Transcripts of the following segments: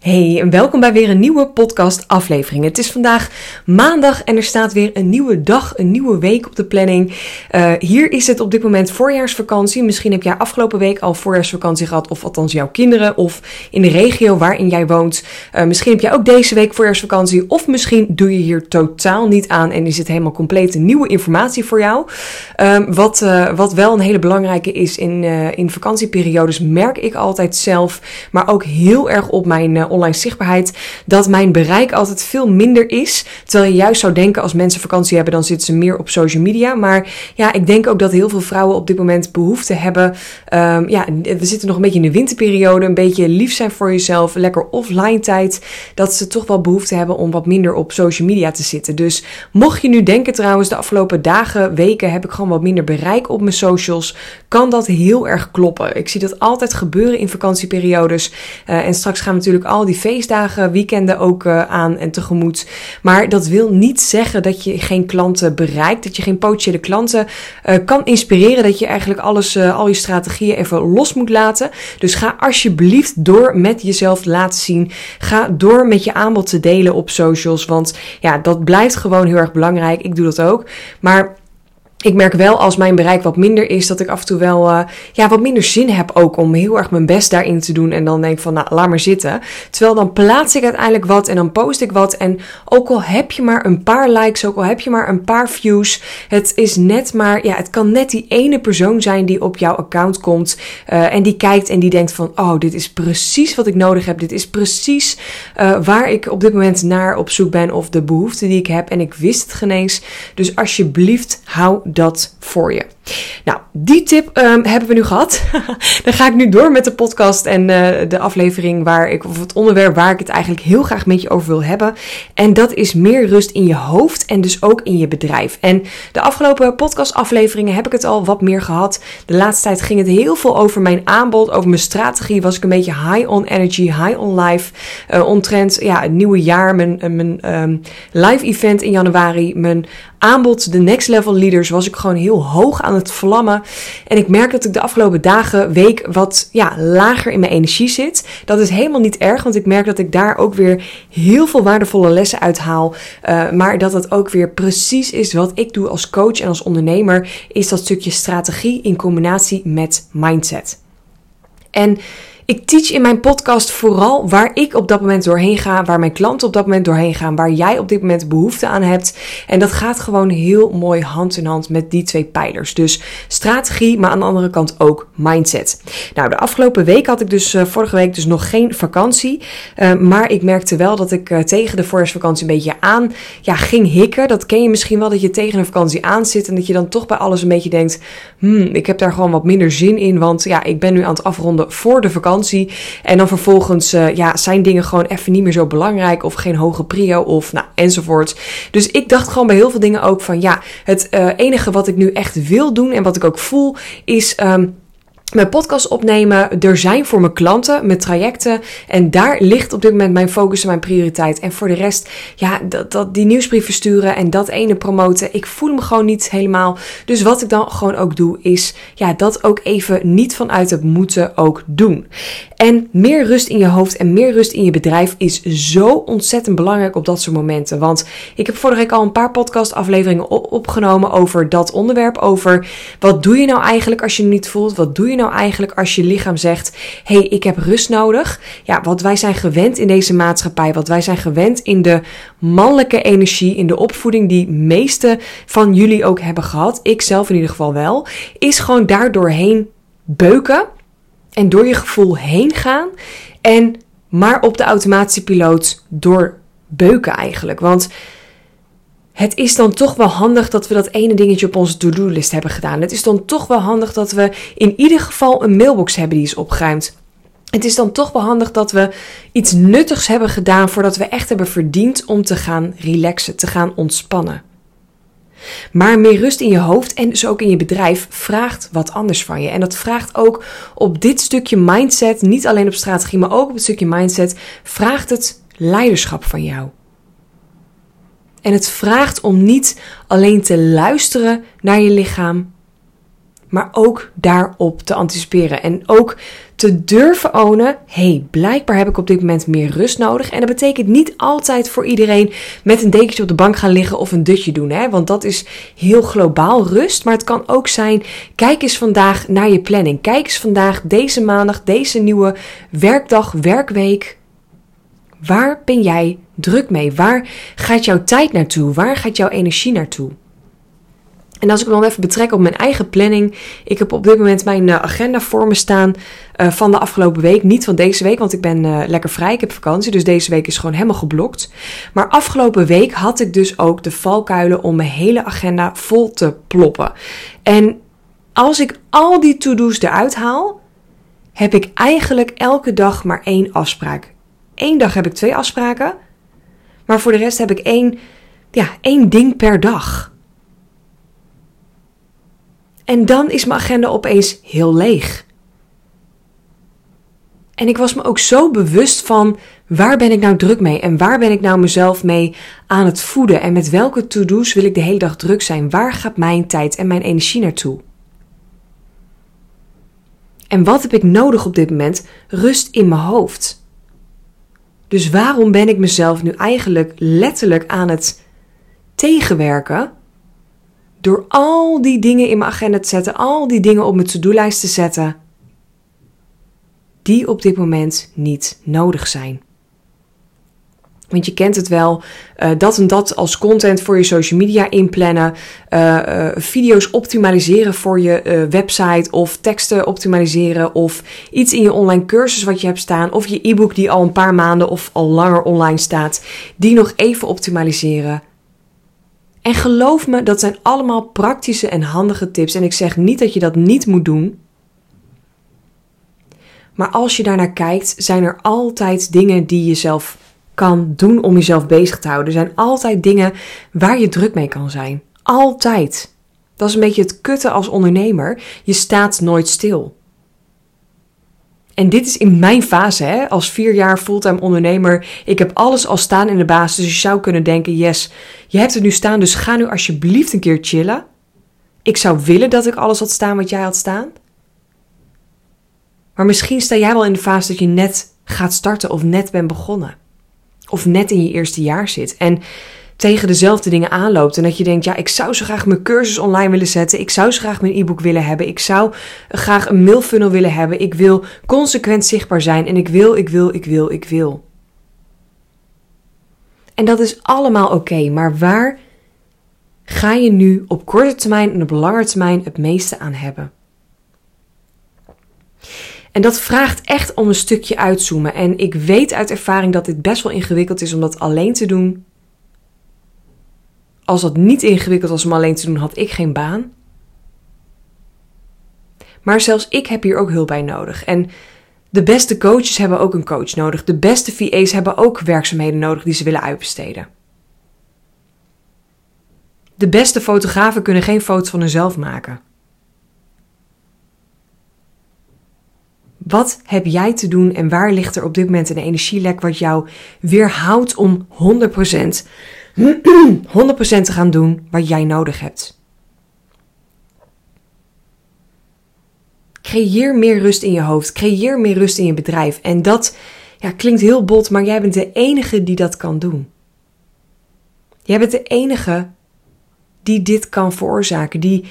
Hey, en welkom bij weer een nieuwe podcast aflevering. Het is vandaag maandag en er staat weer een nieuwe dag, een nieuwe week op de planning. Uh, hier is het op dit moment voorjaarsvakantie. Misschien heb jij afgelopen week al voorjaarsvakantie gehad, of althans jouw kinderen, of in de regio waarin jij woont. Uh, misschien heb jij ook deze week voorjaarsvakantie, of misschien doe je hier totaal niet aan en is het helemaal complete nieuwe informatie voor jou. Uh, wat, wat wel een hele belangrijke is in, in vakantieperiodes, merk ik altijd zelf, maar ook heel erg op mijn online zichtbaarheid, dat mijn bereik altijd veel minder is. Terwijl je juist zou denken als mensen vakantie hebben, dan zitten ze meer op social media. Maar ja, ik denk ook dat heel veel vrouwen op dit moment behoefte hebben. Um, ja, we zitten nog een beetje in de winterperiode, een beetje lief zijn voor jezelf, lekker offline tijd. Dat ze toch wel behoefte hebben om wat minder op social media te zitten. Dus mocht je nu denken trouwens, de afgelopen dagen, weken heb ik gewoon wat minder bereik op mijn socials, kan dat heel erg kloppen. Ik zie dat altijd gebeuren in vakantieperiodes. Uh, en straks gaan we natuurlijk al die feestdagen, weekenden ook uh, aan en tegemoet. Maar dat wil niet zeggen dat je geen klanten bereikt, dat je geen potentiële klanten uh, kan inspireren, dat je eigenlijk alles, uh, al je strategieën even los moet laten. Dus ga alsjeblieft door met jezelf te laten zien. Ga door met je aanbod te delen op socials, want ja, dat blijft gewoon heel erg belangrijk. Ik doe dat ook. Maar ik merk wel als mijn bereik wat minder is, dat ik af en toe wel uh, ja, wat minder zin heb ook om heel erg mijn best daarin te doen. En dan denk ik van, nou, laat maar zitten. Terwijl dan plaats ik uiteindelijk wat en dan post ik wat. En ook al heb je maar een paar likes, ook al heb je maar een paar views. Het is net maar, ja, het kan net die ene persoon zijn die op jouw account komt. Uh, en die kijkt en die denkt van, oh, dit is precies wat ik nodig heb. Dit is precies uh, waar ik op dit moment naar op zoek ben. Of de behoefte die ik heb. En ik wist het geen eens. Dus alsjeblieft, hou dat voor je. Nou, die tip um, hebben we nu gehad. Dan ga ik nu door met de podcast en uh, de aflevering waar ik, of het onderwerp waar ik het eigenlijk heel graag met je over wil hebben. En dat is meer rust in je hoofd en dus ook in je bedrijf. En de afgelopen podcastafleveringen heb ik het al wat meer gehad. De laatste tijd ging het heel veel over mijn aanbod, over mijn strategie. Was ik een beetje high on energy, high on life. Uh, omtrent ja, het nieuwe jaar, mijn, mijn um, live event in januari, mijn aanbod, de next level leaders, was ik gewoon heel hoog aan het vlammen. En ik merk dat ik de afgelopen dagen, week wat ja, lager in mijn energie zit. Dat is helemaal niet erg, want ik merk dat ik daar ook weer heel veel waardevolle lessen uit haal. Uh, maar dat het ook weer precies is wat ik doe als coach en als ondernemer, is dat stukje strategie in combinatie met mindset. En ik teach in mijn podcast vooral waar ik op dat moment doorheen ga, waar mijn klanten op dat moment doorheen gaan, waar jij op dit moment behoefte aan hebt. En dat gaat gewoon heel mooi hand in hand met die twee pijlers. Dus strategie, maar aan de andere kant ook mindset. Nou, de afgelopen week had ik dus, uh, vorige week dus nog geen vakantie. Uh, maar ik merkte wel dat ik uh, tegen de voorjaarsvakantie een beetje aan ja, ging hikken. Dat ken je misschien wel, dat je tegen een vakantie aan zit en dat je dan toch bij alles een beetje denkt, hmm, ik heb daar gewoon wat minder zin in, want ja, ik ben nu aan het afronden voor de vakantie. En dan vervolgens uh, ja, zijn dingen gewoon even niet meer zo belangrijk. Of geen hoge prio of nou, enzovoort. Dus ik dacht gewoon bij heel veel dingen ook van ja, het uh, enige wat ik nu echt wil doen en wat ik ook voel is. Um, mijn podcast opnemen, er zijn voor mijn klanten, mijn trajecten. En daar ligt op dit moment mijn focus en mijn prioriteit. En voor de rest, ja, dat, dat, die nieuwsbrief versturen en dat ene promoten. Ik voel me gewoon niet helemaal. Dus wat ik dan gewoon ook doe, is ja, dat ook even niet vanuit het moeten ook doen. En meer rust in je hoofd en meer rust in je bedrijf is zo ontzettend belangrijk op dat soort momenten. Want ik heb vorige week al een paar podcastafleveringen opgenomen over dat onderwerp. Over wat doe je nou eigenlijk als je niet voelt? Wat doe je nou eigenlijk als je lichaam zegt: hé, hey, ik heb rust nodig? Ja, wat wij zijn gewend in deze maatschappij, wat wij zijn gewend in de mannelijke energie, in de opvoeding die meeste van jullie ook hebben gehad, ik zelf in ieder geval wel, is gewoon daardoorheen beuken en door je gevoel heen gaan en maar op de automatische piloot doorbeuken eigenlijk. Want het is dan toch wel handig dat we dat ene dingetje op onze to-do-list hebben gedaan. Het is dan toch wel handig dat we in ieder geval een mailbox hebben die is opgeruimd. Het is dan toch wel handig dat we iets nuttigs hebben gedaan voordat we echt hebben verdiend om te gaan relaxen, te gaan ontspannen. Maar meer rust in je hoofd en dus ook in je bedrijf vraagt wat anders van je. En dat vraagt ook op dit stukje mindset, niet alleen op strategie, maar ook op het stukje mindset, vraagt het leiderschap van jou. En het vraagt om niet alleen te luisteren naar je lichaam, maar ook daarop te anticiperen. En ook te durven ownen, hey, blijkbaar heb ik op dit moment meer rust nodig. En dat betekent niet altijd voor iedereen met een dekentje op de bank gaan liggen of een dutje doen. Hè? Want dat is heel globaal rust. Maar het kan ook zijn, kijk eens vandaag naar je planning. Kijk eens vandaag, deze maandag, deze nieuwe werkdag, werkweek. Waar ben jij druk mee? Waar gaat jouw tijd naartoe? Waar gaat jouw energie naartoe? En als ik dan even betrek op mijn eigen planning. Ik heb op dit moment mijn eh, agenda voor me staan uh, van de afgelopen week. Niet van deze week, want ik ben uh, lekker vrij. Ik heb vakantie, dus deze week is gewoon helemaal geblokt. Maar afgelopen week had ik dus ook de valkuilen om mijn hele agenda vol te ploppen. En als ik al die to-do's eruit haal, heb ik eigenlijk elke dag maar één afspraak. Eén dag heb ik twee afspraken, maar voor de rest heb ik één, ja, één ding per dag. En dan is mijn agenda opeens heel leeg. En ik was me ook zo bewust van waar ben ik nou druk mee en waar ben ik nou mezelf mee aan het voeden en met welke to-do's wil ik de hele dag druk zijn? Waar gaat mijn tijd en mijn energie naartoe? En wat heb ik nodig op dit moment? Rust in mijn hoofd. Dus waarom ben ik mezelf nu eigenlijk letterlijk aan het tegenwerken door al die dingen in mijn agenda te zetten, al die dingen op mijn to-do-lijst te zetten, die op dit moment niet nodig zijn. Want je kent het wel, uh, dat en dat als content voor je social media inplannen, uh, uh, video's optimaliseren voor je website of teksten optimaliseren of iets in je online cursus wat je hebt staan of je e-book die al een paar maanden of al langer online staat, die nog even optimaliseren. En geloof me, dat zijn allemaal praktische en handige tips. En ik zeg niet dat je dat niet moet doen. Maar als je daarnaar kijkt, zijn er altijd dingen die je zelf kan doen om jezelf bezig te houden. Er zijn altijd dingen waar je druk mee kan zijn. Altijd. Dat is een beetje het kutten als ondernemer. Je staat nooit stil. En dit is in mijn fase, hè, als vier jaar fulltime ondernemer. Ik heb alles al staan in de basis. Dus je zou kunnen denken: yes, je hebt het nu staan, dus ga nu alsjeblieft een keer chillen. Ik zou willen dat ik alles had staan wat jij had staan. Maar misschien sta jij wel in de fase dat je net gaat starten of net bent begonnen. Of net in je eerste jaar zit. En tegen dezelfde dingen aanloopt. En dat je denkt, ja, ik zou zo graag mijn cursus online willen zetten. Ik zou zo graag mijn e-book willen hebben. Ik zou graag een mailfunnel willen hebben. Ik wil consequent zichtbaar zijn. En ik wil, ik wil, ik wil, ik wil. En dat is allemaal oké. maar waar ga je nu op korte termijn en op lange termijn het meeste aan hebben? En dat vraagt echt om een stukje uitzoomen. En ik weet uit ervaring dat dit best wel ingewikkeld is om dat alleen te doen als dat niet ingewikkeld was om alleen te doen, had ik geen baan. Maar zelfs ik heb hier ook hulp bij nodig. En de beste coaches hebben ook een coach nodig. De beste VA's hebben ook werkzaamheden nodig die ze willen uitbesteden. De beste fotografen kunnen geen foto's van hunzelf maken. Wat heb jij te doen en waar ligt er op dit moment een energielek wat jou weerhoudt om 100% 100% te gaan doen wat jij nodig hebt. Creëer meer rust in je hoofd. Creëer meer rust in je bedrijf. En dat ja, klinkt heel bot, maar jij bent de enige die dat kan doen. Jij bent de enige die dit kan veroorzaken. Die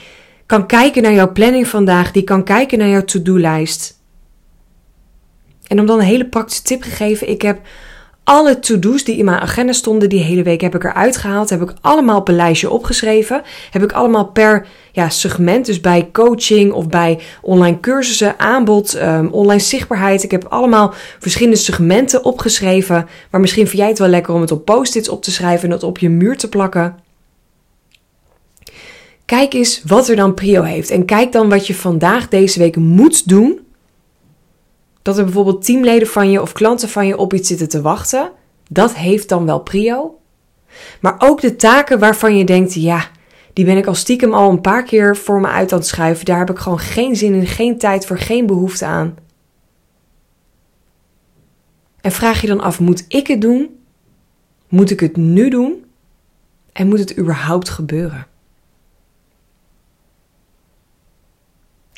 kan kijken naar jouw planning vandaag. Die kan kijken naar jouw to-do-lijst. En om dan een hele praktische tip gegeven. Ik heb alle to-do's die in mijn agenda stonden die hele week heb ik eruit gehaald. Heb ik allemaal op een lijstje opgeschreven. Heb ik allemaal per ja, segment, dus bij coaching of bij online cursussen, aanbod, um, online zichtbaarheid. Ik heb allemaal verschillende segmenten opgeschreven. Maar misschien vind jij het wel lekker om het op post-its op te schrijven en dat op je muur te plakken. Kijk eens wat er dan prio heeft. En kijk dan wat je vandaag deze week moet doen dat er bijvoorbeeld teamleden van je of klanten van je op iets zitten te wachten, dat heeft dan wel prio. Maar ook de taken waarvan je denkt, ja, die ben ik al stiekem al een paar keer voor me uit aan het schuiven. Daar heb ik gewoon geen zin in, geen tijd voor, geen behoefte aan. En vraag je dan af, moet ik het doen? Moet ik het nu doen? En moet het überhaupt gebeuren?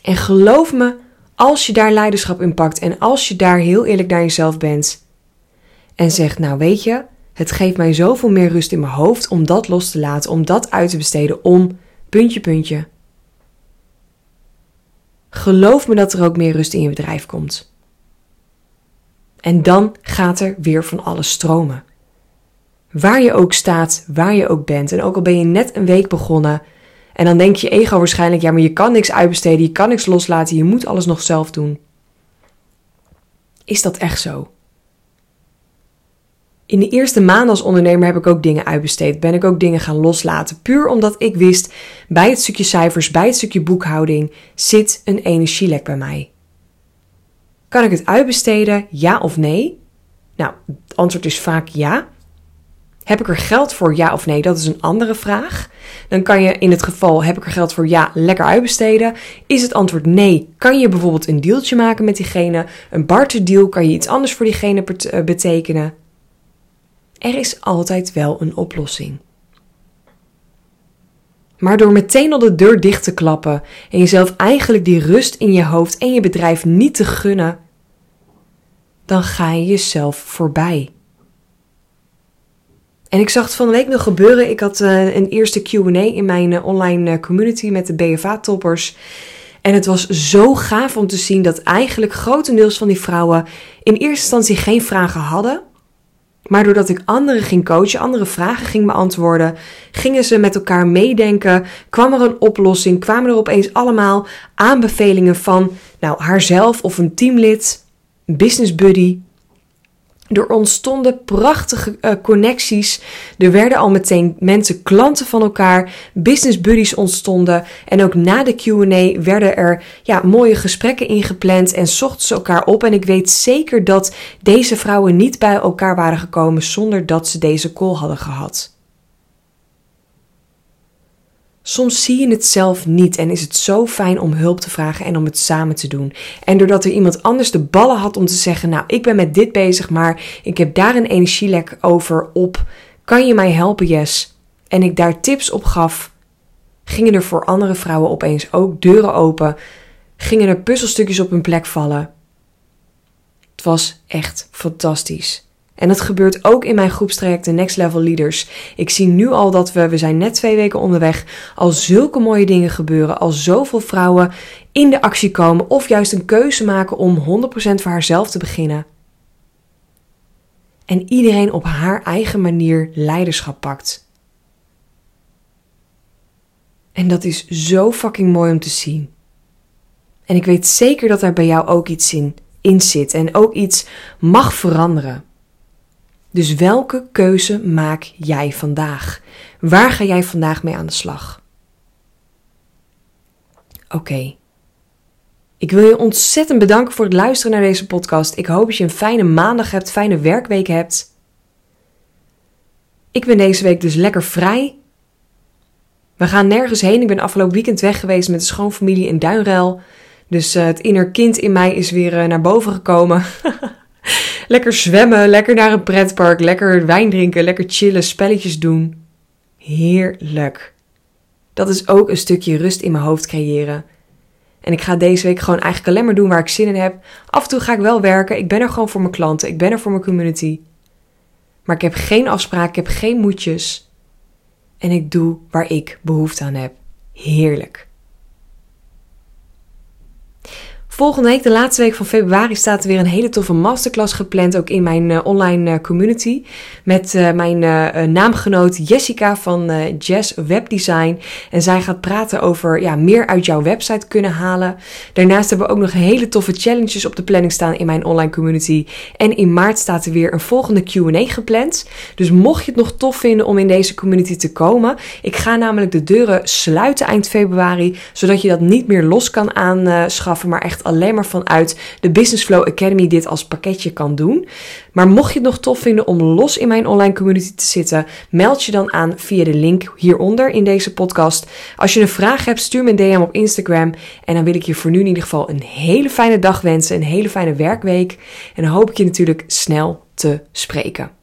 En geloof me, als je daar leiderschap in pakt en als je daar heel eerlijk naar jezelf bent en zegt: Nou, weet je, het geeft mij zoveel meer rust in mijn hoofd om dat los te laten, om dat uit te besteden, om puntje, puntje. Geloof me dat er ook meer rust in je bedrijf komt. En dan gaat er weer van alles stromen. Waar je ook staat, waar je ook bent. En ook al ben je net een week begonnen. En dan denkt je ego waarschijnlijk: ja, maar je kan niks uitbesteden, je kan niks loslaten, je moet alles nog zelf doen. Is dat echt zo? In de eerste maanden als ondernemer heb ik ook dingen uitbesteed. Ben ik ook dingen gaan loslaten. Puur omdat ik wist, bij het stukje cijfers, bij het stukje boekhouding, zit een energielek bij mij. Kan ik het uitbesteden, ja of nee? Nou, het antwoord is vaak ja. Heb ik er geld voor, ja of nee? Dat is een andere vraag. Dan kan je in het geval, heb ik er geld voor, ja, lekker uitbesteden. Is het antwoord nee? Kan je bijvoorbeeld een dealtje maken met diegene? Een barterdeal? Kan je iets anders voor diegene eh, betekenen? Er is altijd wel een oplossing. Maar door meteen al de deur dicht te klappen en jezelf eigenlijk die rust in je hoofd en je bedrijf niet te gunnen, dan ga je jezelf voorbij. En ik zag het van de week nog gebeuren. Ik had uh, een eerste QA in mijn uh, online uh, community met de BFA-toppers. En het was zo gaaf om te zien dat eigenlijk grotendeels van die vrouwen in eerste instantie geen vragen hadden. Maar doordat ik anderen ging coachen, andere vragen ging beantwoorden, gingen ze met elkaar meedenken, kwam er een oplossing, kwamen er opeens allemaal aanbevelingen van nou, haarzelf of een teamlid, business buddy. Er ontstonden prachtige uh, connecties. Er werden al meteen mensen klanten van elkaar. Business buddies ontstonden. En ook na de QA werden er ja, mooie gesprekken ingepland. En zochten ze elkaar op. En ik weet zeker dat deze vrouwen niet bij elkaar waren gekomen zonder dat ze deze call hadden gehad. Soms zie je het zelf niet en is het zo fijn om hulp te vragen en om het samen te doen. En doordat er iemand anders de ballen had om te zeggen: Nou, ik ben met dit bezig, maar ik heb daar een energielek over op. Kan je mij helpen, Yes? En ik daar tips op gaf, gingen er voor andere vrouwen opeens ook deuren open. Gingen er puzzelstukjes op hun plek vallen. Het was echt fantastisch. En dat gebeurt ook in mijn groepstrajecten Next Level Leaders. Ik zie nu al dat we, we zijn net twee weken onderweg, al zulke mooie dingen gebeuren. Al zoveel vrouwen in de actie komen of juist een keuze maken om 100% voor haarzelf te beginnen. En iedereen op haar eigen manier leiderschap pakt. En dat is zo fucking mooi om te zien. En ik weet zeker dat er bij jou ook iets in, in zit en ook iets mag veranderen. Dus welke keuze maak jij vandaag? Waar ga jij vandaag mee aan de slag? Oké. Ik wil je ontzettend bedanken voor het luisteren naar deze podcast. Ik hoop dat je een fijne maandag hebt, fijne werkweek hebt. Ik ben deze week dus lekker vrij. We gaan nergens heen. Ik ben afgelopen weekend weg geweest met de schoonfamilie in Duinruil. Dus uh, het innerkind in mij is weer uh, naar boven gekomen. lekker zwemmen, lekker naar een pretpark, lekker wijn drinken, lekker chillen, spelletjes doen. Heerlijk. Dat is ook een stukje rust in mijn hoofd creëren. En ik ga deze week gewoon eigenlijk alleen maar doen waar ik zin in heb. Af en toe ga ik wel werken. Ik ben er gewoon voor mijn klanten. Ik ben er voor mijn community. Maar ik heb geen afspraken. Ik heb geen moedjes. En ik doe waar ik behoefte aan heb. Heerlijk. Volgende week, de laatste week van februari, staat er weer een hele toffe masterclass gepland. Ook in mijn uh, online uh, community. Met uh, mijn naamgenoot Jessica van Jazz Webdesign. En zij gaat praten over ja, meer uit jouw website kunnen halen. Daarnaast hebben we ook nog hele toffe challenges op de planning staan in mijn online community. En in maart staat er weer een volgende QA gepland. Dus mocht je het nog tof vinden om in deze community te komen. Ik ga namelijk de deuren sluiten eind februari. Zodat je dat niet meer los kan aanschaffen, maar echt alleen maar vanuit de Business Flow Academy dit als pakketje kan doen. Maar mocht je het nog tof vinden om los in mijn online community te zitten, meld je dan aan via de link hieronder in deze podcast. Als je een vraag hebt, stuur me een DM op Instagram. En dan wil ik je voor nu in ieder geval een hele fijne dag wensen, een hele fijne werkweek. En dan hoop ik je natuurlijk snel te spreken.